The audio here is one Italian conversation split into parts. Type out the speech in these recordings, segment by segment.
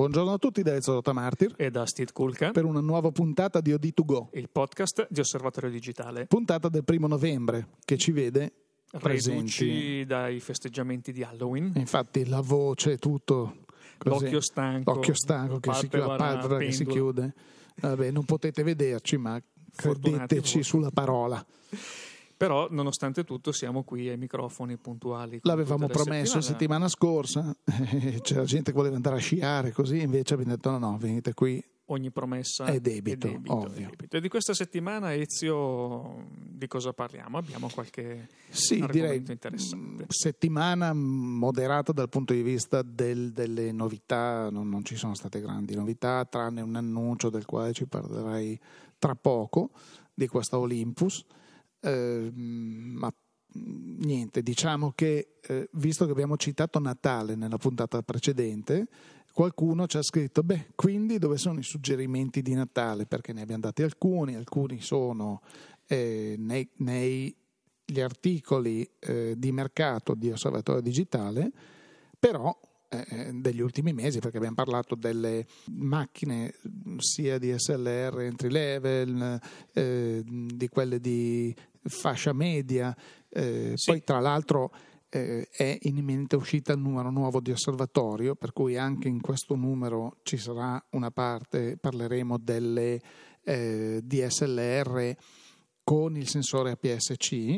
Buongiorno a tutti da Ezio Martir e da Steve Kulka per una nuova puntata di OD2Go, il podcast di Osservatorio Digitale. Puntata del primo novembre che ci vede presenti Reduci dai festeggiamenti di Halloween. Infatti la voce, tutto. Così. L'occhio stanco. L'occhio stanco che si, chiude, la palpebra che si chiude. Vabbè, non potete vederci, ma credeteci sulla parola. Però, nonostante tutto, siamo qui ai microfoni puntuali. L'avevamo promesso la settimana scorsa, c'era gente che voleva andare a sciare, così invece abbiamo detto: no, no, venite qui. Ogni promessa è debito, è debito, ovvio. È debito. E di questa settimana, Ezio, di cosa parliamo? Abbiamo qualche sì, direi, interessante. Settimana moderata dal punto di vista del, delle novità, non, non ci sono state grandi novità, tranne un annuncio del quale ci parlerai tra poco, di questa Olympus. Eh, ma niente, diciamo che eh, visto che abbiamo citato Natale nella puntata precedente, qualcuno ci ha scritto, beh, quindi dove sono i suggerimenti di Natale? Perché ne abbiamo dati alcuni, alcuni sono eh, nei, nei articoli eh, di mercato di Osservatorio Digitale, però eh, degli ultimi mesi perché abbiamo parlato delle macchine sia di SLR entry level, eh, di quelle di fascia media, eh, sì. poi tra l'altro eh, è in imminente uscita il numero nuovo di osservatorio, per cui anche in questo numero ci sarà una parte, parleremo delle eh, DSLR con il sensore APS-C,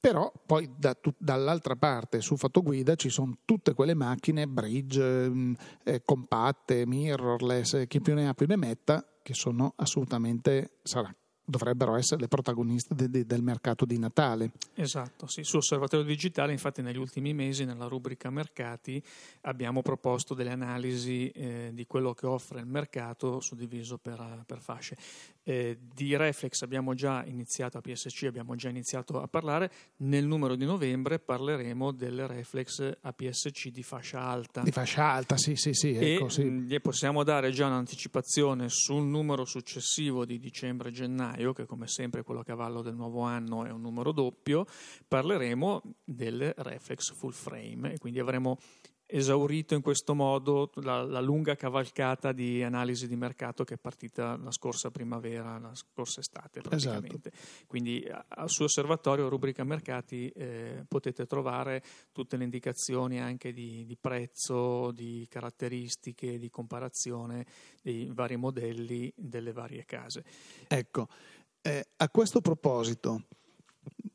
però poi da, tu, dall'altra parte su fotoguida ci sono tutte quelle macchine bridge, mm, eh, compatte, mirrorless, chi più ne ha più ne metta, che sono assolutamente, sarà dovrebbero essere le protagoniste de, de, del mercato di Natale. Esatto, sì. su Osservatorio Digitale infatti negli ultimi mesi nella rubrica mercati abbiamo proposto delle analisi eh, di quello che offre il mercato suddiviso per, per fasce. Eh, di Reflex abbiamo già iniziato, a PSC abbiamo già iniziato a parlare, nel numero di novembre parleremo delle Reflex APS-C di fascia alta. Di fascia alta, sì, sì, sì. Ecco, e sì. Mh, possiamo dare già un'anticipazione sul numero successivo di dicembre-gennaio, che come sempre quello a cavallo del nuovo anno è un numero doppio, parleremo delle Reflex full frame e quindi avremo esaurito in questo modo la, la, lunga cavalcata di analisi di mercato che è partita la scorsa primavera, la scorsa estate praticamente. Esatto. Quindi al suo osservatorio, rubrica mercati, eh, potete trovare tutte le indicazioni anche di, di, prezzo, di caratteristiche, di comparazione dei vari modelli delle varie case. Ecco, eh, a questo proposito,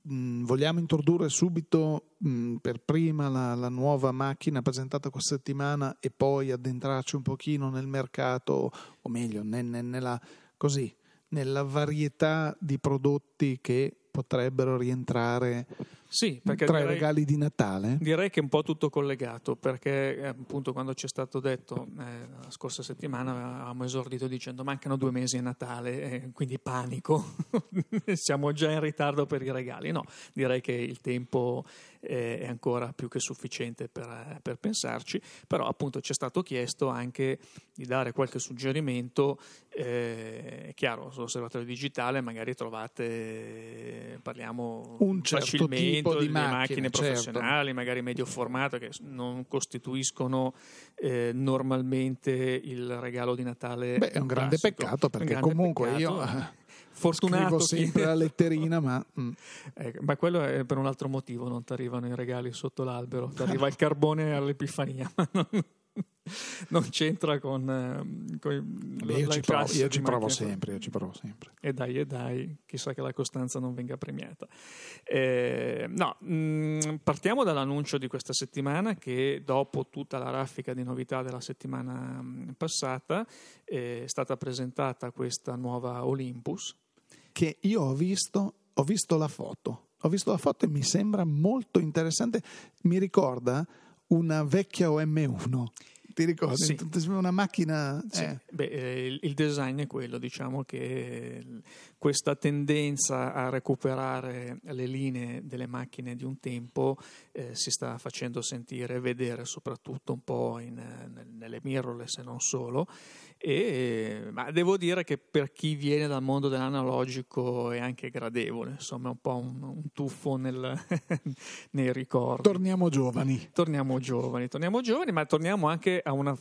mh, mm, vogliamo introdurre subito mh, mm, per prima la, la, nuova macchina presentata questa settimana e poi addentrarci un pochino nel mercato, o meglio, nel, nella, così, nella varietà di prodotti che potrebbero rientrare sì, tra direi, i regali di Natale? Direi che è un po' tutto collegato, perché eh, appunto quando ci è stato detto eh, la scorsa settimana avevamo esordito dicendo mancano due mesi a Natale, eh, quindi panico, siamo già in ritardo per i regali. No, direi che il tempo eh, è ancora più che sufficiente per, per, pensarci, però appunto ci è stato chiesto anche di dare qualche suggerimento, eh, è chiaro, sull'osservatorio digitale magari trovate, parliamo un certo facilmente tipo di macchine, macchine professionali, certo. magari medio formato, che non costituiscono eh, normalmente il regalo di Natale. Beh, è un grande classico. peccato perché grande comunque peccato. io eh, fortunato scrivo sempre chi... la letterina, ma... Mm. Eh, ma quello è per un altro motivo, non ti arrivano i regali sotto l'albero, ti arriva il carbone all'Epifania. non c'entra con, eh, con Beh, io, ci provo, io ci provo sempre, io ci provo sempre. E dai, e dai, chissà che la costanza non venga premiata. Eh, no, mh, mm, partiamo dall'annuncio di questa settimana che dopo tutta la raffica di novità della settimana mm, passata è stata presentata questa nuova Olympus. Che io ho visto, ho visto la foto, ho visto la foto e mi sembra molto interessante, mi ricorda una vecchia OM1 ti ricordi? Sì. Una macchina... Sì. Eh. Beh, il design è quello, diciamo che questa tendenza a recuperare le linee delle macchine di un tempo eh, si sta facendo sentire e vedere soprattutto un po' in, nelle mirrorless e non solo. E, ma devo dire che per chi viene dal mondo dell'analogico è anche gradevole, insomma è un po' un, un tuffo nel, nei ricordi. Torniamo giovani. Torniamo giovani, torniamo giovani, ma torniamo anche a una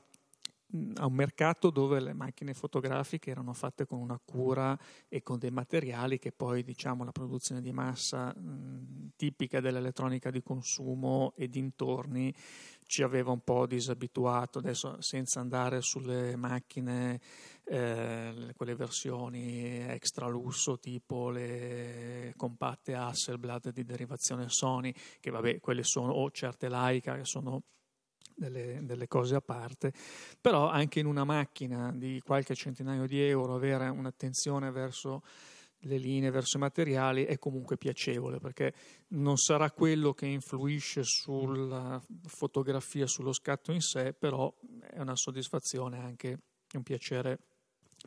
a un mercato dove le macchine fotografiche erano fatte con una cura e con dei materiali che poi diciamo la produzione di massa mh, tipica dell'elettronica di consumo e dintorni ci aveva un po' disabituato adesso senza andare sulle macchine eh, quelle versioni extra lusso tipo le compatte Hasselblad di derivazione Sony che vabbè quelle sono o certe Leica che sono delle, delle, cose a parte, però anche in una macchina di qualche centinaio di euro avere un'attenzione verso le linee, verso i materiali è comunque piacevole perché non sarà quello che influisce sulla fotografia, sullo scatto in sé, però è una soddisfazione anche un piacere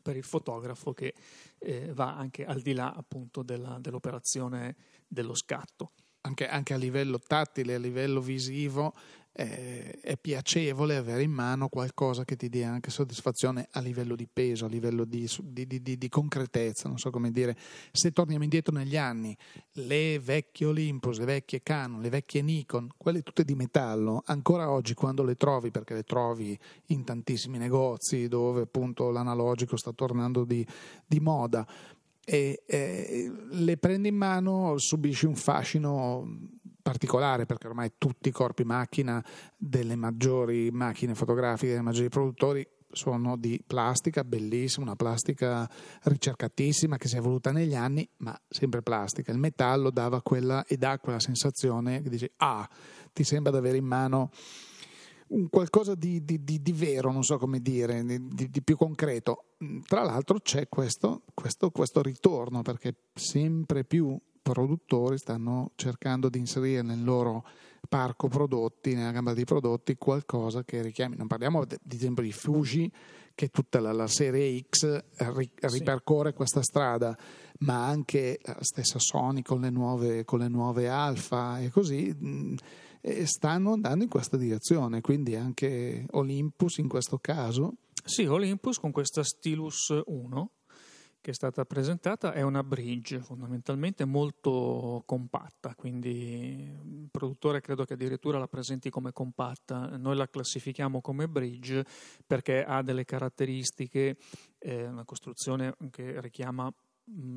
per il fotografo che eh, va anche al di là appunto della, dell'operazione dello scatto. Anche, anche, a livello tattile, a livello visivo, eh, è piacevole avere in mano qualcosa che ti dia anche soddisfazione a livello di peso, a livello di, di, di, di concretezza, non so come dire. Se torniamo indietro negli anni, le vecchie Olympus, le vecchie Canon, le vecchie Nikon, quelle tutte di metallo, ancora oggi quando le trovi, perché le trovi in tantissimi negozi dove appunto l'analogico sta tornando di, moda, e eh, le prendi in mano, subisci un fascino particolare perché ormai tutti i corpi macchina delle maggiori macchine fotografiche, dei maggiori produttori sono di plastica, bellissima, una plastica ricercatissima che si è evoluta negli anni, ma sempre plastica. Il metallo dava quella e dà quella sensazione che dici, ah, ti sembra di avere in mano un qualcosa di, di, di, di, vero, non so come dire, di, più concreto. Tra l'altro c'è questo, questo, questo ritorno perché sempre più produttori stanno cercando di inserire nel loro parco prodotti, nella gamma di prodotti, qualcosa che richiami. Non parliamo ad esempio di Fuji, che tutta la, la serie X ripercorre sì. questa strada, ma anche la stessa Sony con le nuove, con le nuove Alpha e così stanno andando in questa direzione. Quindi anche Olympus in questo caso. Sì, Olympus con questa Stylus 1 che è stata presentata è una bridge fondamentalmente molto compatta, quindi il produttore credo che addirittura la presenti come compatta, noi la classifichiamo come bridge perché ha delle caratteristiche, eh, una costruzione che richiama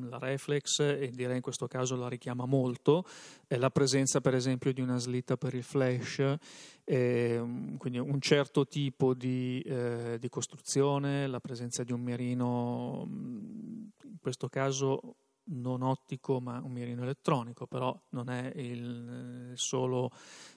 la reflex e direi in questo caso la richiama molto, è la presenza per esempio di una slitta per il flash, eh, quindi un certo tipo di, eh, di, costruzione, la presenza di un mirino, in questo caso non ottico ma un mirino elettronico, però non è il solo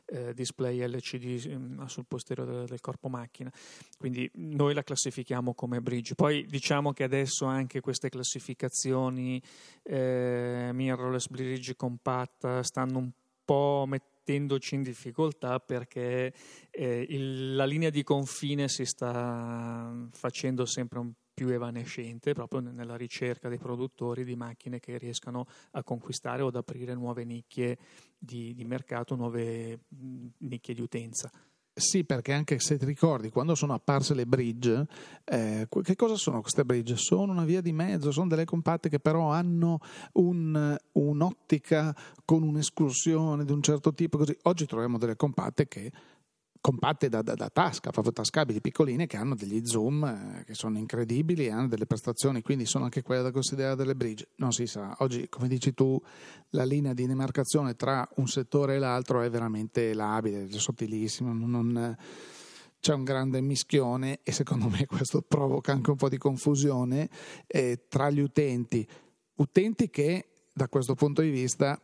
eh, display LCD mm, sul posteriore del, del, corpo macchina. Quindi noi la classifichiamo come bridge. Poi diciamo che adesso anche queste classificazioni eh, mirrorless bridge compatta stanno un po' mettendoci in difficoltà perché eh, il, la linea di confine si sta facendo sempre un più evanescente proprio nella ricerca dei produttori di macchine che riescano a conquistare o ad aprire nuove nicchie di, di mercato, nuove nicchie di utenza. Sì, perché anche se ti ricordi, quando sono apparse le bridge, eh, che cosa sono queste bridge? Sono una via di mezzo, sono delle compatte che però hanno un, un'ottica con un'escursione di un certo tipo. Così. Oggi troviamo delle compatte che compatte da, da, da, tasca, proprio tascabili piccoline che hanno degli zoom eh, che sono incredibili e hanno delle prestazioni, quindi sono anche quelle da considerare delle bridge. Non si sa, oggi come dici tu la linea di demarcazione tra un settore e l'altro è veramente labile, è sottilissima, non, c'è un grande mischione e secondo me questo provoca anche un po' di confusione eh, tra gli utenti, utenti che da questo punto di vista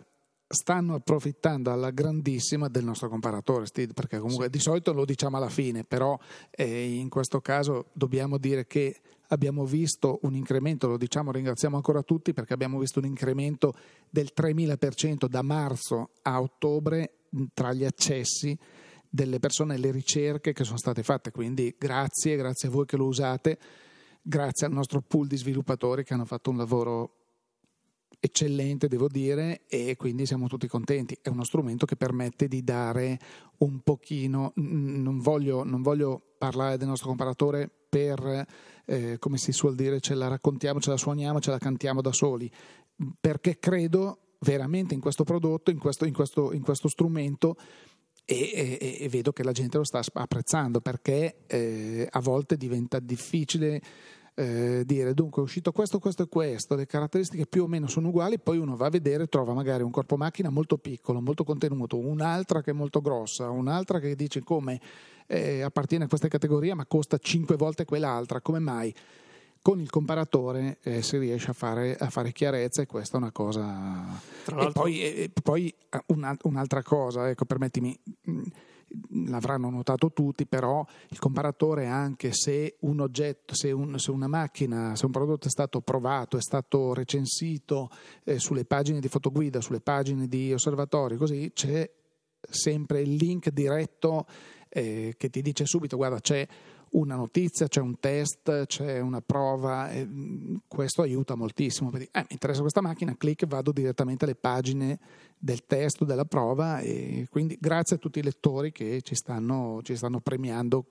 stanno approfittando alla grandissima del nostro comparatore Steve, perché comunque sì. di solito lo diciamo alla fine, però eh, in questo caso dobbiamo dire che abbiamo visto un incremento, lo diciamo, ringraziamo ancora tutti perché abbiamo visto un incremento del 3000% da marzo a ottobre tra gli accessi delle persone e le ricerche che sono state fatte, quindi grazie, grazie a voi che lo usate, grazie al nostro pool di sviluppatori che hanno fatto un lavoro eccellente, devo dire, e quindi siamo tutti contenti. È uno strumento che permette di dare un pochino, non voglio, non voglio parlare del nostro comparatore per, eh, come si suol dire, ce la raccontiamo, ce la suoniamo, ce la cantiamo da soli, perché credo veramente in questo prodotto, in questo, in questo, in questo strumento, e, e, e, vedo che la gente lo sta apprezzando perché eh, a volte diventa difficile eh, dire dunque è uscito questo, questo e questo, le caratteristiche più o meno sono uguali, poi uno va a vedere e trova magari un corpo macchina molto piccolo, molto contenuto, un'altra che è molto grossa, un'altra che dice come eh, appartiene a questa categoria ma costa 5 volte quell'altra, come mai? con il comparatore eh, si riesce a fare, a fare, chiarezza e questa è una cosa. E poi, e poi una, un'altra cosa, ecco, permettimi, l'avranno notato tutti, però il comparatore anche se un oggetto, se, un, se una macchina, se un prodotto è stato provato, è stato recensito eh, sulle pagine di fotoguida, sulle pagine di osservatori, così c'è sempre il link diretto eh, che ti dice subito guarda c'è una notizia, c'è un test, c'è una prova, mm, questo aiuta moltissimo. Eh, mi interessa questa macchina, clic, vado direttamente alle pagine del test, della prova e quindi grazie a tutti i lettori che ci stanno, ci stanno premiando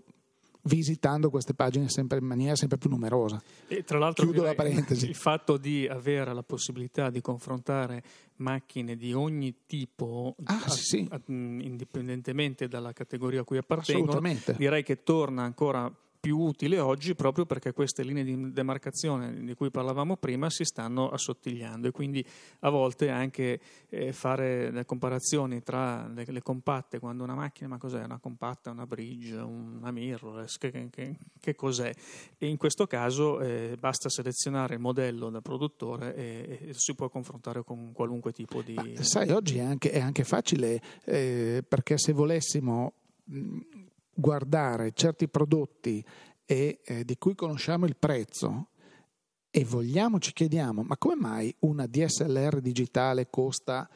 visitando queste pagine sempre in maniera sempre più numerosa. E tra l'altro Chiudo la parentesi. il fatto di avere la possibilità di confrontare macchine di ogni tipo, ah, a, sì. a, indipendentemente dalla categoria a cui appartengono, direi che torna ancora più utile oggi proprio perché queste linee di demarcazione di cui parlavamo prima si stanno assottigliando e quindi a volte anche eh, fare le comparazioni tra le, le, compatte quando una macchina, ma cos'è una compatta, una bridge, una mirrorless, che, che, che cos'è? E in questo caso eh, basta selezionare il modello del produttore e, e, si può confrontare con qualunque tipo di... Ma, sai, oggi è anche, è anche facile eh, perché se volessimo guardare certi prodotti e, eh, di cui conosciamo il prezzo e vogliamo, ci chiediamo, ma come mai una DSLR digitale costa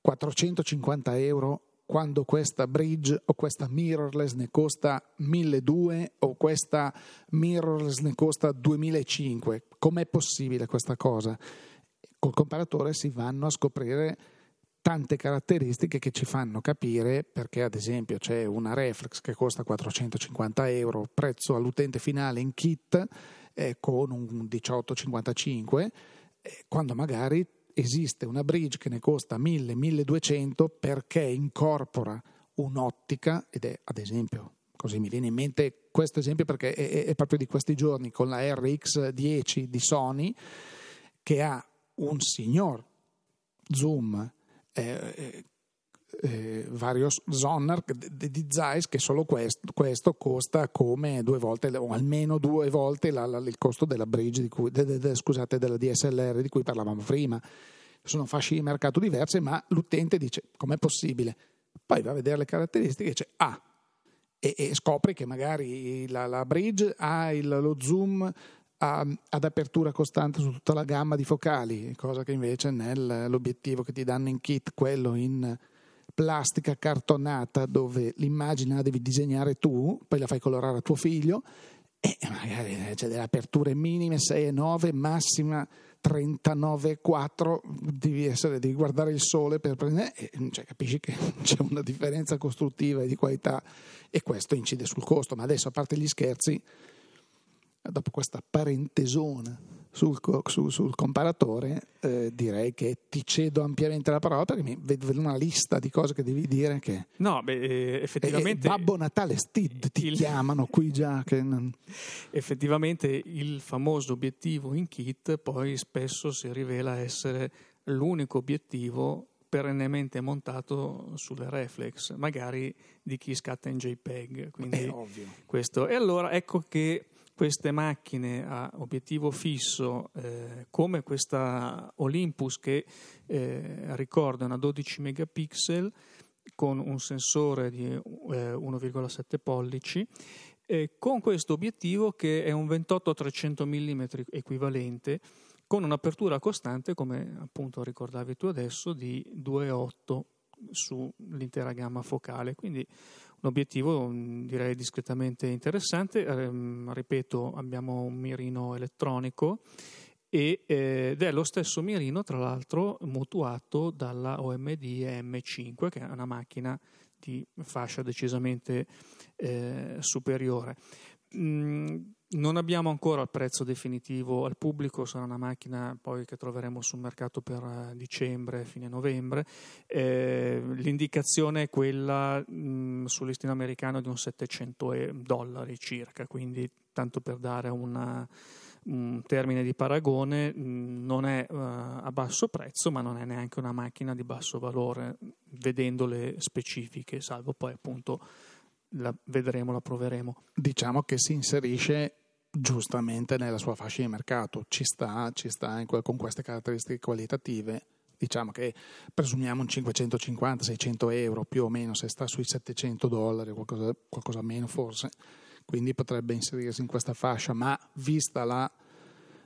450 euro quando questa bridge o questa mirrorless ne costa 1200 o questa mirrorless ne costa 2005? Com'è possibile questa cosa? Col comparatore si vanno a scoprire tante caratteristiche che ci fanno capire perché ad esempio c'è una reflex che costa 450 euro, prezzo all'utente finale in kit eh, con un 1855, eh, quando magari esiste una bridge che ne costa 1000-1200 perché incorpora un'ottica ed è ad esempio così mi viene in mente questo esempio perché è, è, proprio di questi giorni con la RX10 di Sony che ha un signor zoom eh, eh, eh, vario Sonner di Zeiss che solo questo, questo, costa come due volte o almeno due volte la, la, il costo della bridge cui, de, de, de, scusate della DSLR di cui parlavamo prima. Sono fasce di mercato diverse ma l'utente dice com'è possibile? Poi va a vedere le caratteristiche e dice ah e, e scopre che magari la, la bridge ha il, lo zoom a, ad apertura costante su tutta la gamma di focali, cosa che invece nell'obiettivo che ti danno in kit, quello in plastica cartonata dove l'immagine la devi disegnare tu, poi la fai colorare a tuo figlio e magari c'è delle aperture minime 6 e 9, massima 39 e 4, devi, essere, devi guardare il sole per prendere, cioè, capisci che c'è una differenza costruttiva e di qualità e questo incide sul costo, ma adesso a parte gli scherzi dopo questa parentesona sul, sul, sul comparatore, eh, direi che ti cedo ampiamente la parola perché mi vedo una lista di cose che devi dire che... No, beh, eh, effettivamente... Eh, Babbo Natale Stid ti il... chiamano qui già. Che non... Effettivamente il famoso obiettivo in kit poi spesso si rivela essere l'unico obiettivo perennemente montato sulle reflex, magari di chi scatta in JPEG. Quindi È ovvio. Questo. E allora ecco che queste macchine a obiettivo fisso eh, come questa Olympus che eh, ricorda una 12 megapixel con un sensore di eh, 1,7 pollici con questo obiettivo che è un 28-300 mm equivalente con un'apertura costante come appunto ricordavi tu adesso di 2,8 sull'intera gamma focale. Quindi un obiettivo mm, direi discretamente interessante. Eh, ripeto, abbiamo un mirino elettronico eh, ed è lo stesso mirino, tra l'altro, mutuato dalla OMD M5, che è una macchina di fascia decisamente eh, superiore. Mm, non abbiamo ancora il prezzo definitivo al pubblico, sarà una macchina poi che troveremo sul mercato per eh, dicembre, fine novembre. Eh, l'indicazione è quella mh, sul listino americano di un 700 dollari circa, quindi tanto per dare una, un termine di paragone, mh, non è uh, a basso prezzo, ma non è neanche una macchina di basso valore, vedendo le specifiche, salvo poi appunto la vedremo, la proveremo. Diciamo che si inserisce giustamente nella sua fascia di mercato, ci sta, ci sta que- con queste caratteristiche qualitative. Diciamo che presumiamo un 550-600 euro più o meno, se sta sui 700 dollari, qualcosa, qualcosa meno forse, quindi potrebbe inserirsi in questa fascia, ma vista la,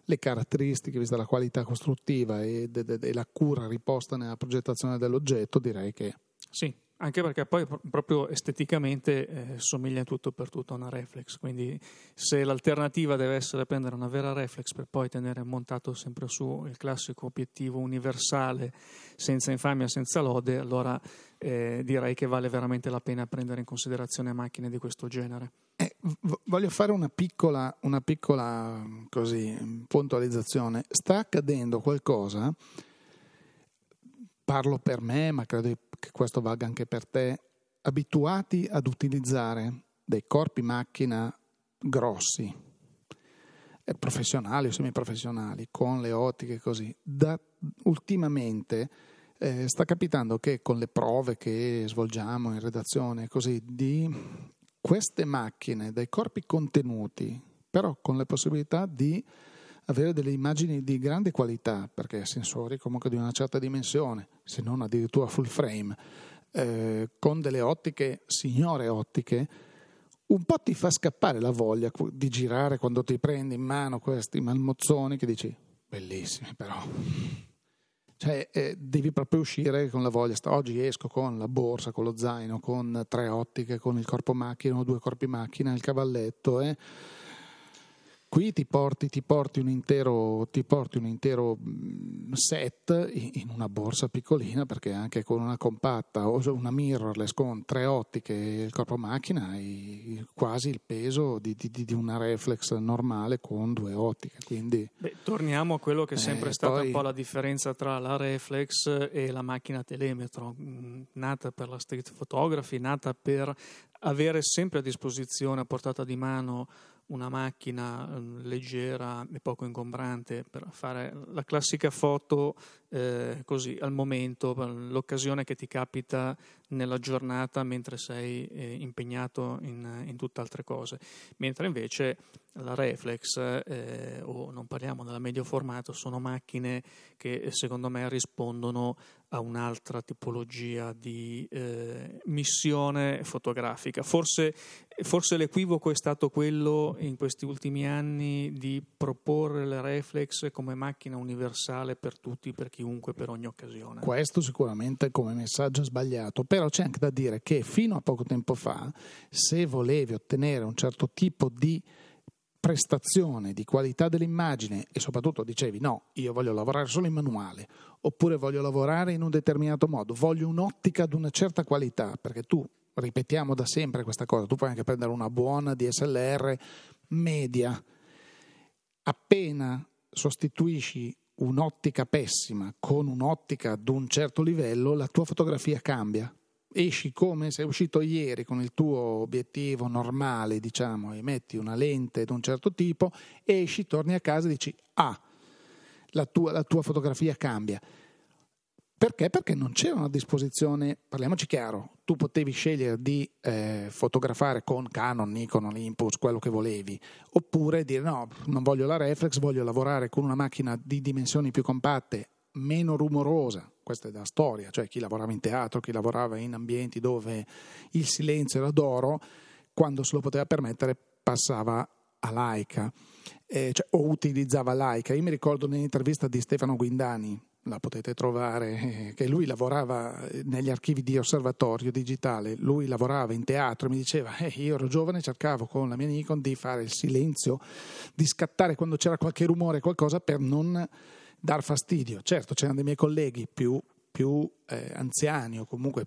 le caratteristiche, vista la qualità costruttiva e, de, de, de, la cura riposta nella progettazione dell'oggetto, direi che sì, anche perché poi proprio esteticamente eh, somiglia tutto per tutto a una reflex, quindi se l'alternativa deve essere prendere una vera reflex per poi tenere montato sempre su il classico obiettivo universale senza infamia, senza lode, allora eh, direi che vale veramente la pena prendere in considerazione macchine di questo genere. Eh, voglio fare una piccola, una piccola così, puntualizzazione. Sta accadendo qualcosa parlo per me, ma credo che questo valga anche per te, abituati ad utilizzare dei corpi macchina grossi, eh, professionali o semiprofessionali, con le ottiche così, da, ultimamente eh, sta capitando che con le prove che svolgiamo in redazione così, di queste macchine, dai corpi contenuti, però con le possibilità di avere delle immagini di grande qualità, perché sensori comunque di una certa dimensione, se non addirittura full frame, eh, con delle ottiche, signore ottiche, un po' ti fa scappare la voglia di girare quando ti prendi in mano questi malmozzoni che dici, bellissimi però. Cioè, eh, devi proprio uscire con la voglia. Oggi esco con la borsa, con lo zaino, con tre ottiche, con il corpo macchina o due corpi macchina, il cavalletto. Eh Qui ti porti, ti porti, un, intero, ti porti un intero mm, set in una borsa piccolina perché anche con una compatta o una mirrorless con tre ottiche e il corpo macchina hai quasi il peso di, di, di, una reflex normale con due ottiche. Quindi, Beh, torniamo a quello che è sempre eh, stata poi... un po' la differenza tra la reflex e la macchina telemetro, mm, nata per la street photography, nata per avere sempre a disposizione, a portata di mano, una macchina mm, leggera e poco ingombrante per fare la classica foto eh, così al momento, l'occasione che ti capita nella giornata mentre sei eh, impegnato in, in tutt'altre cose. Mentre invece la reflex, eh, o non parliamo della medio formato, sono macchine che secondo me rispondono a un'altra tipologia di eh, missione fotografica. Forse, forse, l'equivoco è stato quello in questi ultimi anni di proporre le reflex come macchina universale per tutti, per chiunque, per ogni occasione. Questo sicuramente come messaggio sbagliato, però c'è anche da dire che fino a poco tempo fa, se volevi ottenere un certo tipo di prestazione, di qualità dell'immagine e soprattutto dicevi no, io voglio lavorare solo in manuale oppure voglio lavorare in un determinato modo, voglio un'ottica di una certa qualità, perché tu, ripetiamo da sempre questa cosa, tu puoi anche prendere una buona DSLR media, appena sostituisci un'ottica pessima con un'ottica ad un certo livello, la tua fotografia cambia esci come sei uscito ieri con il tuo obiettivo normale, diciamo, e metti una lente di un certo tipo, esci, torni a casa e dici, ah, la tua, la tua fotografia cambia. Perché? Perché non c'era a disposizione, parliamoci chiaro, tu potevi scegliere di eh, fotografare con Canon, Nikon, Olympus, quello che volevi, oppure dire no, non voglio la reflex, voglio lavorare con una macchina di dimensioni più compatte, meno rumorosa, questa è la storia, cioè chi lavorava in teatro, chi lavorava in ambienti dove il silenzio era d'oro, quando se lo poteva permettere passava a Laika eh, cioè, o utilizzava Laika. Io mi ricordo nell'intervista di Stefano Guindani, la potete trovare, eh, che lui lavorava negli archivi di osservatorio digitale, lui lavorava in teatro e mi diceva, eh, io ero giovane, cercavo con la mia Nikon di fare il silenzio, di scattare quando c'era qualche rumore, qualcosa per non dar fastidio. Certo, c'erano dei miei colleghi più, più eh, anziani o comunque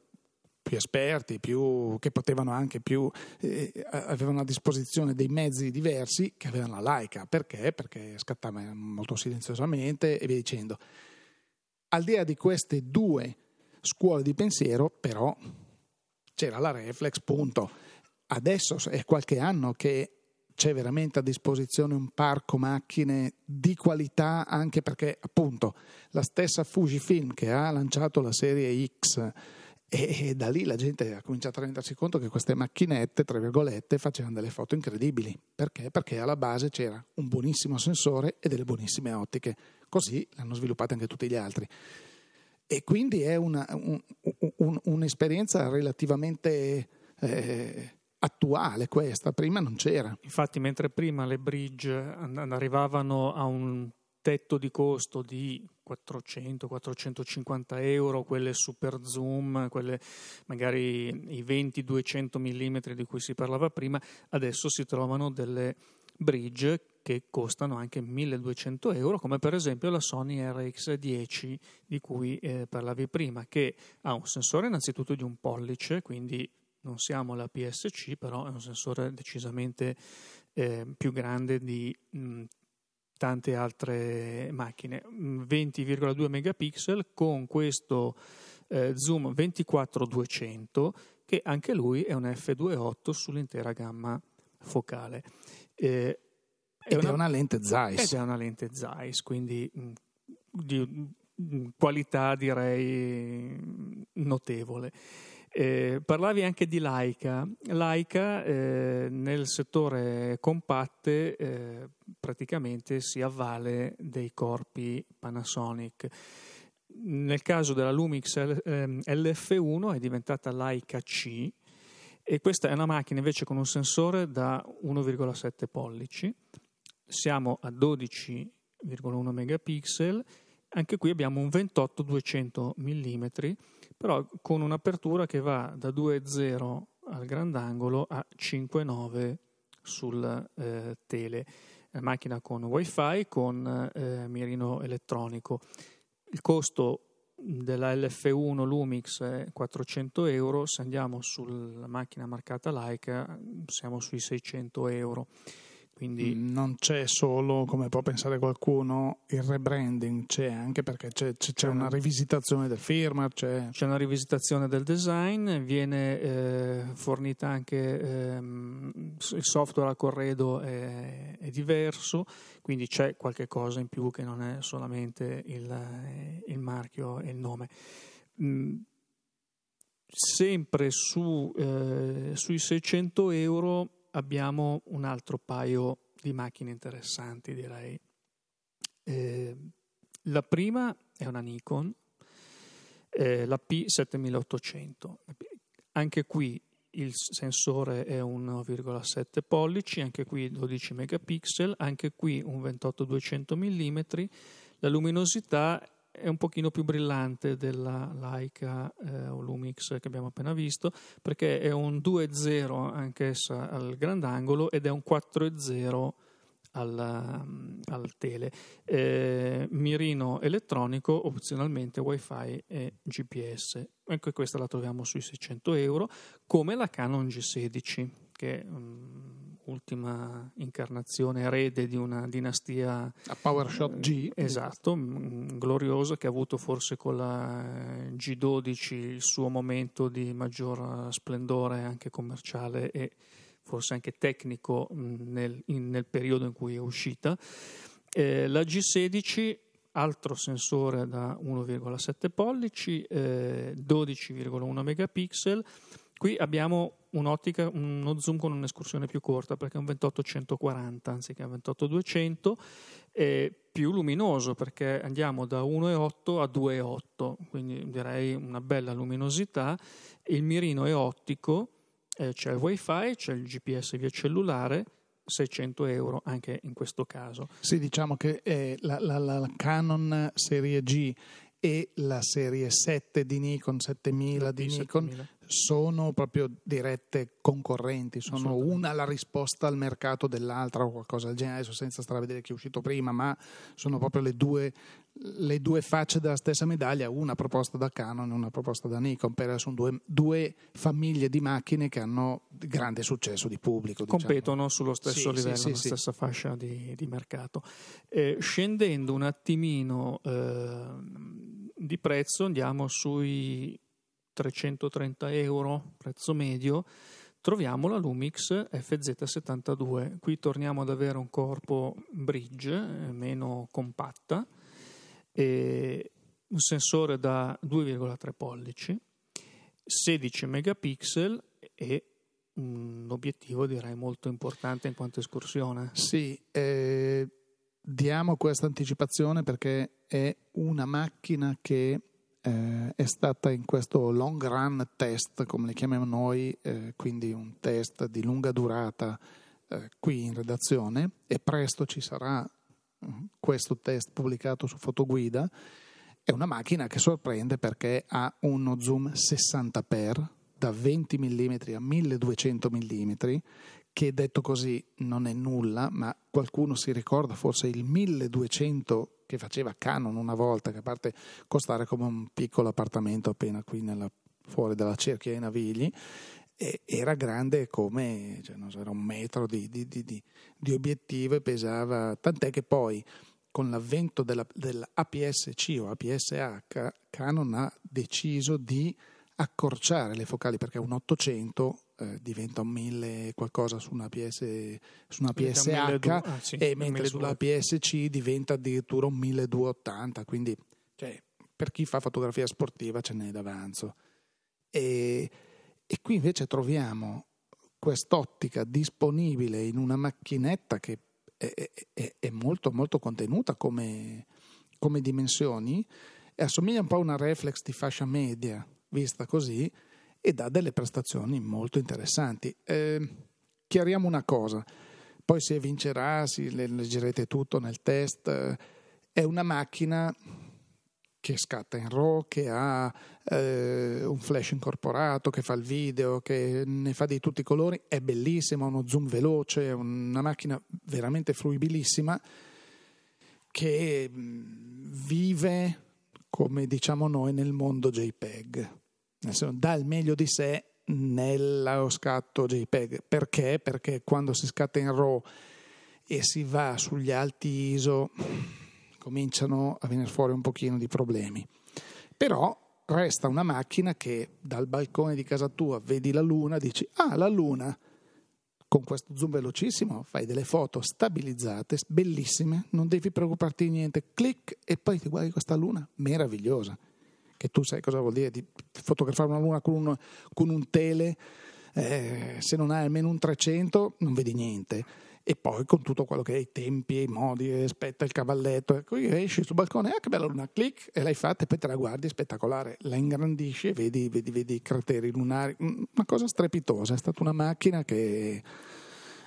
più esperti, più, che potevano anche più, eh, avevano a disposizione dei mezzi diversi che avevano la Leica. Perché? Perché scattava molto silenziosamente e via dicendo. Al di là di queste due scuole di pensiero, però, c'era la Reflex, punto. Adesso è qualche anno che c'è veramente a disposizione un parco macchine di qualità anche perché appunto la stessa Fujifilm che ha lanciato la serie X e, da lì la gente ha cominciato a rendersi conto che queste macchinette, tra virgolette, facevano delle foto incredibili. Perché? Perché alla base c'era un buonissimo sensore e delle buonissime ottiche. Così l'hanno sviluppate anche tutti gli altri. E quindi è una, un, un, un'esperienza relativamente eh, attuale questa, prima non c'era. Infatti mentre prima le bridge arrivavano a un tetto di costo di 400-450 euro, quelle super zoom, quelle magari i 20-200 mm di cui si parlava prima, adesso si trovano delle bridge che costano anche 1200 euro, come per esempio la Sony RX10 di cui eh, parlavi prima, che ha un sensore innanzitutto di un pollice, quindi non siamo alla PSC, però è un sensore decisamente eh, più grande di mh, tante altre macchine. 20,2 megapixel con questo eh, zoom 24-200 che anche lui è un f2.8 sull'intera gamma focale. Eh, è ed una, è una lente Zeiss. Ed è una lente Zeiss, quindi mh, di mh, qualità direi notevole. Eh, parlavi anche di Leica. Leica eh, nel settore compatte eh, praticamente si avvale dei corpi Panasonic. Nel caso della Lumix LF1 ehm, è diventata Leica C e questa è una macchina invece con un sensore da 1,7 pollici. Siamo a 12,1 megapixel. Anche qui abbiamo un 28-200 mm però con un'apertura che va da 2.0 al grandangolo a 5.9 sul eh, tele. La macchina con wifi, con eh, mirino elettronico. Il costo della LF1 Lumix è 400 euro, se andiamo sulla macchina marcata Leica siamo sui 600 euro. Quindi non c'è solo, come può pensare qualcuno, il rebranding, c'è anche perché c'è, c'è, c'è una rivisitazione del firmware. C'è, c'è una rivisitazione del design, viene eh, fornita anche ehm, il software a corredo è, è, diverso, quindi c'è qualche cosa in più che non è solamente il, il marchio e il nome. Mm, sempre su, eh, sui 600 euro abbiamo un altro paio di macchine interessanti, direi. Eh, la prima è una Nikon, eh, la P7800. Anche qui il sensore è 1,7 pollici, anche qui 12 megapixel, anche qui un 28-200 mm. La luminosità è un pochino più brillante della Leica eh, o Lumix che abbiamo appena visto perché è un 2.0 anch'essa al grandangolo ed è un 4.0 al, mm, al tele. Eh, mirino elettronico, opzionalmente wifi e GPS. Anche questa la troviamo sui 600 euro, come la Canon G16, che um, ultima incarnazione erede di una dinastia. A PowerShot G. Esatto, gloriosa, che ha avuto forse con la G12 il suo momento di maggior splendore anche commerciale e forse anche tecnico nel, in, nel periodo in cui è uscita. Eh, la G16 altro sensore da 1,7 pollici, eh, 12,1 megapixel. Qui abbiamo un'ottica, uno zoom con un'escursione più corta perché è un 28-140 anziché un 28-200 e più luminoso perché andiamo da 1,8 a 2,8 quindi direi una bella luminosità. Il mirino è ottico eh, c'è il wifi c'è il gps via cellulare 600 euro anche in questo caso. Sì diciamo che eh, la, la, la Canon serie G e la serie 7 di Nikon, 7000 di Nikon, 7000. sono proprio dirette concorrenti, sono una la risposta al mercato dell'altra o qualcosa del genere, adesso senza stare a vedere chi è uscito prima, ma sono proprio le due, le due facce della stessa medaglia, una proposta da Canon e una proposta da Nikon, per sono due, due, famiglie di macchine che hanno grande successo di pubblico. Diciamo. Competono sullo stesso sì, livello, sì, sì, stessa fascia di, di mercato. Eh, scendendo un attimino... Eh, di prezzo andiamo sui 330 euro, prezzo medio, troviamo la Lumix FZ72. Qui torniamo ad avere un corpo bridge, eh, meno compatta, un sensore da 2,3 pollici, 16 megapixel e un obiettivo direi molto importante in quanto escursione. Sì, eh, diamo questa anticipazione perché è una macchina che eh, è stata in questo long run test, come le chiamiamo noi, eh, quindi un test di lunga durata eh, qui in redazione e presto ci sarà questo test pubblicato su Fotoguida. È una macchina che sorprende perché ha uno zoom 60x da 20 mm a 1200 mm che detto così non è nulla, ma qualcuno si ricorda forse il 1200 che faceva Canon una volta, che a parte costare come un piccolo appartamento appena qui nella, fuori dalla cerchia dei Navigli, era grande come cioè, so, era un metro di, di, di, di, obiettivo e pesava, tant'è che poi con l'avvento della, dell'APS-C o APS-H Canon ha deciso di accorciare le focali perché un 800 eh, diventa un 1000 qualcosa su una, PS, su una PSH ah, sì, e mentre sulla PSC diventa addirittura un 1280 quindi cioè, per chi fa fotografia sportiva ce n'è d'avanzo. E, e qui invece troviamo quest'ottica disponibile in una macchinetta che è, è, è molto molto contenuta come, come dimensioni e assomiglia un po' a una reflex di fascia media vista così e dà delle prestazioni molto interessanti. Eh, chiariamo una cosa, poi se vincerà, si, leggerete tutto nel test, è una macchina che scatta in RAW, che ha eh, un flash incorporato, che fa il video, che ne fa di tutti i colori, è bellissima, ha uno zoom veloce, una macchina veramente fruibilissima che mm, vive, come diciamo noi, nel mondo JPEG dà il meglio di sé nello scatto JPEG. Perché? Perché quando si scatta in RAW e si va sugli alti ISO cominciano a venire fuori un pochino di problemi. Però resta una macchina che dal balcone di casa tua vedi la luna, dici ah la luna, con questo zoom velocissimo fai delle foto stabilizzate, bellissime, non devi preoccuparti di niente, clic e poi ti guardi questa luna meravigliosa che tu sai cosa vuol dire di fotografare una luna con un, con un tele, eh, se non hai almeno un 300 non vedi niente. E poi con tutto quello che è i tempi, i modi, aspetta il cavalletto, ecco, esci sul balcone, ah che bella luna, clic e l'hai fatta e poi te la guardi, spettacolare, la ingrandisci e vedi, vedi, vedi i crateri lunari, una cosa strepitosa, è stata una macchina che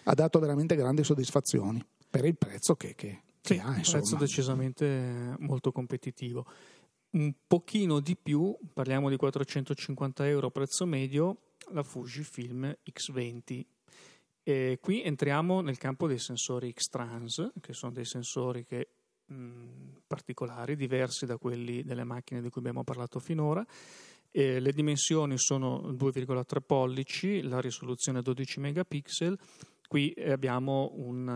ha dato veramente grandi soddisfazioni per il prezzo che, che, che sì, ha. Un prezzo decisamente molto competitivo un pochino di più, parliamo di 450 euro prezzo medio, la Fujifilm X20. E qui entriamo nel campo dei sensori X-Trans, che sono dei sensori che, mh, particolari, diversi da quelli delle macchine di cui abbiamo parlato finora. E le dimensioni sono 2,3 pollici, la risoluzione 12 megapixel. Qui abbiamo un,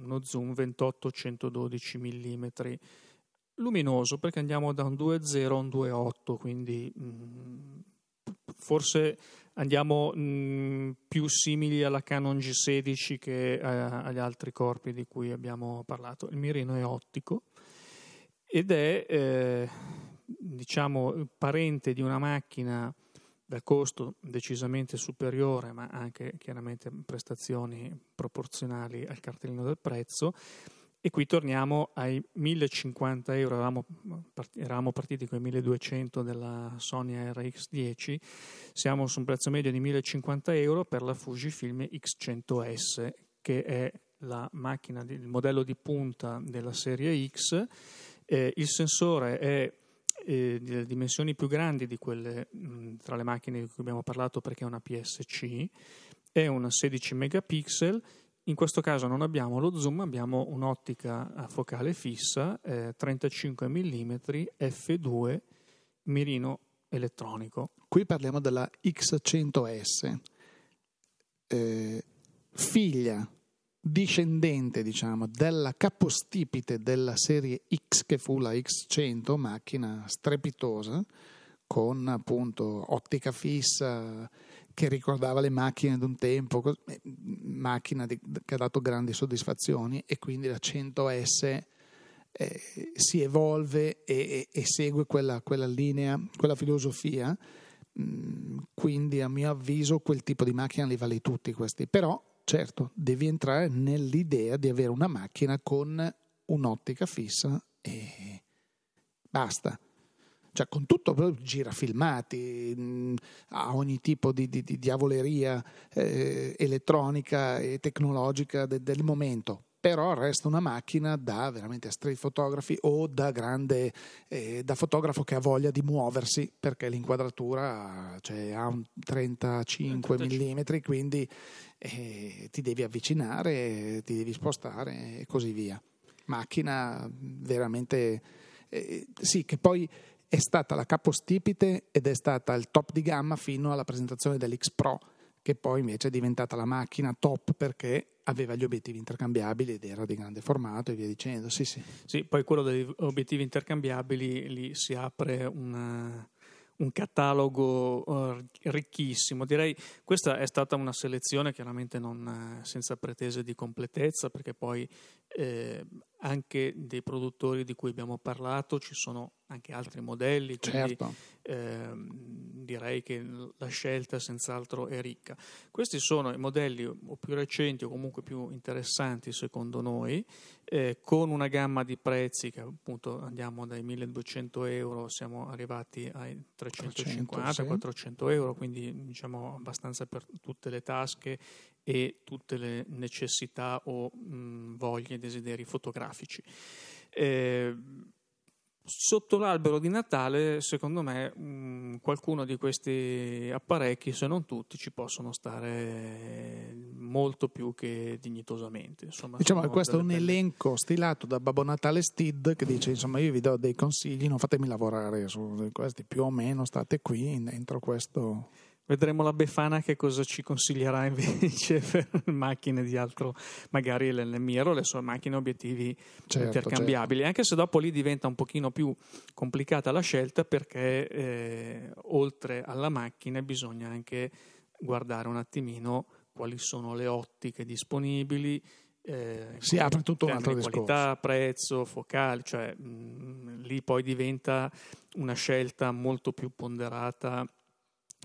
uno zoom 28-112 mm luminoso perché andiamo da un 2.0 a un 2.8, quindi mh, forse andiamo mh, più simili alla Canon G16 che eh, agli altri corpi di cui abbiamo parlato. Il mirino è ottico ed è eh, diciamo parente di una macchina da costo decisamente superiore, ma anche chiaramente prestazioni proporzionali al cartellino del prezzo e qui torniamo ai 1050 euro, eravamo, eravamo partiti con i 1200 della Sony RX10, siamo su un prezzo medio di 1050 euro per la Fujifilm X100S, che è la macchina, il modello di punta della serie X. Eh, il sensore è eh, delle dimensioni più grandi di quelle mh, tra le macchine di cui abbiamo parlato perché è una PSC, è una 16 megapixel. In questo caso non abbiamo lo zoom, abbiamo un'ottica focale fissa, eh, 35 mm f2 mirino elettronico. Qui parliamo della X100S, eh, figlia discendente diciamo della capostipite della serie X che fu la X100 macchina strepitosa con appunto ottica fissa che ricordava le macchine d'un tempo eh, macchina di, che ha dato grandi soddisfazioni e quindi la 100S eh, si evolve e, e, e segue quella, quella, linea quella filosofia mm, quindi a mio avviso quel tipo di macchina li vale tutti questi però certo, devi entrare nell'idea di avere una macchina con un'ottica fissa e basta. Cioè, con tutto gira filmati, mm, a ogni tipo di, di, di diavoleria eh, elettronica e tecnologica de, del momento. Però resta una macchina da veramente street photography o da grande eh, da fotografo che ha voglia di muoversi perché l'inquadratura cioè, ha un 35 mm quindi eh, ti devi avvicinare ti devi spostare e così via. Macchina veramente eh, sì che poi è stata la capostipite ed è stata il top di gamma fino alla presentazione dell'X Pro che poi invece è diventata la macchina top perché aveva gli obiettivi intercambiabili ed era di grande formato e via dicendo. Sì, sì. sì poi quello degli obiettivi intercambiabili lì si apre una, un catalogo uh, ricchissimo. Direi questa è stata una selezione chiaramente non, uh, senza pretese di completezza perché poi eh, anche dei produttori di cui abbiamo parlato ci sono anche altri modelli, quindi certo. eh, direi che la scelta senz'altro è ricca. Questi sono i modelli o più recenti o comunque più interessanti secondo noi, eh, con una gamma di prezzi che appunto andiamo dai 1200 euro, siamo arrivati ai 350-400 sì. euro, quindi diciamo abbastanza per tutte le tasche e tutte le necessità o mh, voglie e desideri fotografici. Eh, sotto l'albero di Natale, secondo me, mh, qualcuno di questi apparecchi, se non tutti, ci possono stare molto più che dignitosamente. Insomma, diciamo che questo è un belle... elenco stilato da Babbo Natale Stid che dice: Insomma, io vi do dei consigli, non fatemi lavorare su questi, più o meno state qui dentro questo. Vedremo la Befana che cosa ci consiglierà invece per macchine di altro, magari le, le sue macchine obiettivi certo, intercambiabili, certo. anche se dopo lì diventa un pochino più complicata la scelta perché eh, oltre alla macchina bisogna anche guardare un attimino quali sono le ottiche disponibili, eh, si apre tutto un altro discorso. Qualità, prezzo, focali, cioè mh, lì poi diventa una scelta molto più ponderata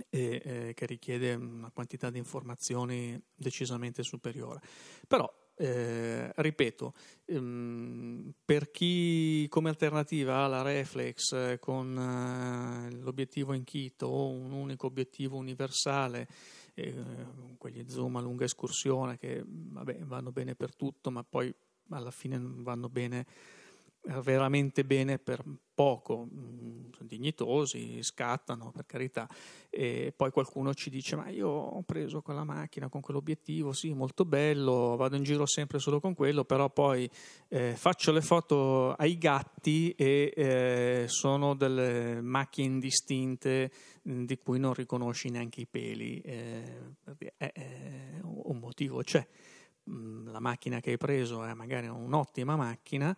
e eh, che richiede una quantità di informazioni decisamente superiore. Però, eh, ripeto, ehm, per chi come alternativa ha la reflex eh, con eh, l'obiettivo in kit o un unico obiettivo universale, eh, quegli zoom a lunga escursione che vabbè, vanno bene per tutto, ma poi alla fine vanno bene veramente bene per poco, mm, sono dignitosi, scattano per carità, e poi qualcuno ci dice ma io ho preso quella macchina con quell'obiettivo, sì molto bello, vado in giro sempre solo con quello, però poi eh, faccio le foto ai gatti e eh, sono delle macchie indistinte mm, di cui non riconosci neanche i peli, eh, eh un motivo c'è, mm, la macchina che hai preso è magari un'ottima macchina,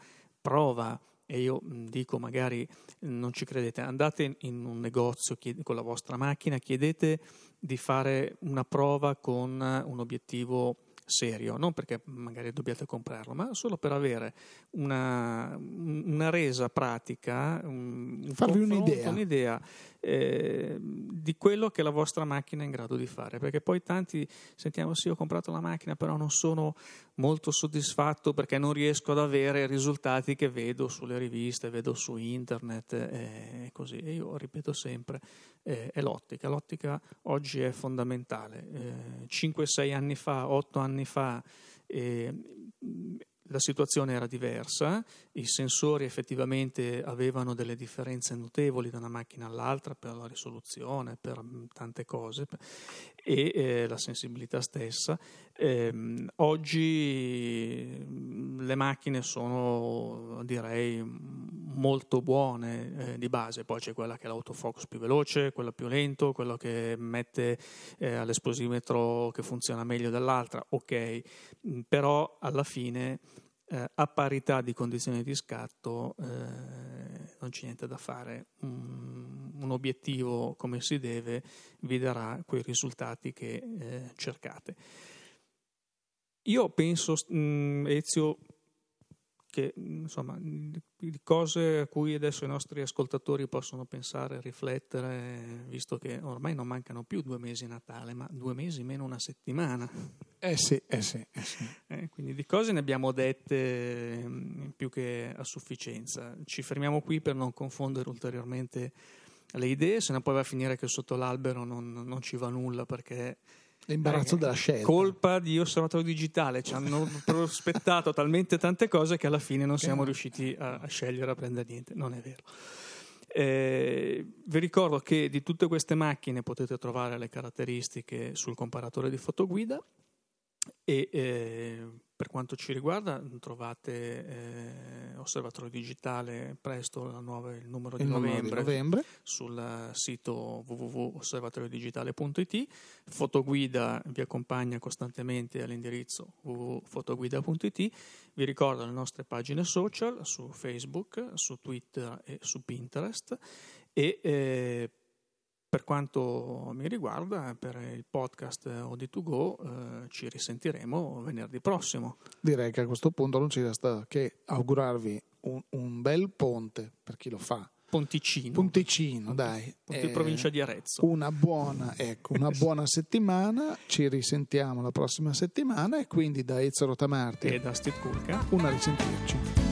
prova e io dico magari non ci credete, andate in un negozio con la vostra macchina, chiedete di fare una prova con un obiettivo serio, non perché magari dobbiate comprarlo, ma solo per avere una, una resa pratica, un, farvi un'idea, un'idea eh, di quello che la vostra macchina è in grado di fare, perché poi tanti sentiamo sì ho comprato la macchina però non sono molto soddisfatto perché non riesco ad avere i risultati che vedo sulle riviste, vedo su internet eh, e così. E io ripeto sempre, eh, è l'ottica. L'ottica oggi è fondamentale. Eh, 5-6 anni fa, 8 anni fa, eh, la situazione era diversa, i sensori effettivamente avevano delle differenze notevoli da una macchina all'altra per la risoluzione, per tante cose e eh, la sensibilità stessa. Eh, oggi le macchine sono direi molto buone eh, di base, poi c'è quella che è l'autofocus più veloce, quello più lento, quello che mette eh, all'esposimetro che funziona meglio dell'altra, ok, però alla fine eh, a parità di condizioni di scatto eh, non c'è niente da fare. Un, un, obiettivo come si deve vi darà quei risultati che eh, cercate. Io penso, mh, Ezio, che insomma, di cose a cui adesso i nostri ascoltatori possono pensare, riflettere, visto che ormai non mancano più due mesi a Natale, ma due mesi meno una settimana. Eh sì, eh sì. Eh sì. Eh, quindi di cose ne abbiamo dette mh, più che a sufficienza. Ci fermiamo qui per non confondere ulteriormente le idee, se no poi va a finire che sotto l'albero non, non ci va nulla perché L'imbarazzo della scelta. Colpa di Osservatorio Digitale, ci hanno prospettato talmente tante cose che alla fine non siamo riusciti a, a scegliere, a prendere niente. Non è vero. Eh, vi ricordo che di tutte queste macchine potete trovare le caratteristiche sul comparatore di fotoguida e eh, per quanto ci riguarda trovate eh, Osservatorio Digitale presto nuova, il numero di, il novembre, novembre, sul sito www.osservatoriodigitale.it Fotoguida vi accompagna costantemente all'indirizzo www.fotoguida.it vi ricordo le nostre pagine social su Facebook, su Twitter e su Pinterest. E eh, per quanto mi riguarda, per il podcast OD2Go eh, ci risentiremo venerdì prossimo. Direi che a questo punto non ci resta che augurarvi un, un bel ponte per chi lo fa. Ponticino. Ponticino, dai. Ponte eh, provincia di Arezzo. Una buona, ecco, una buona settimana. Ci risentiamo la prossima settimana e quindi da Ezio Rotamarti e da Steve Kulka. Una risentirci.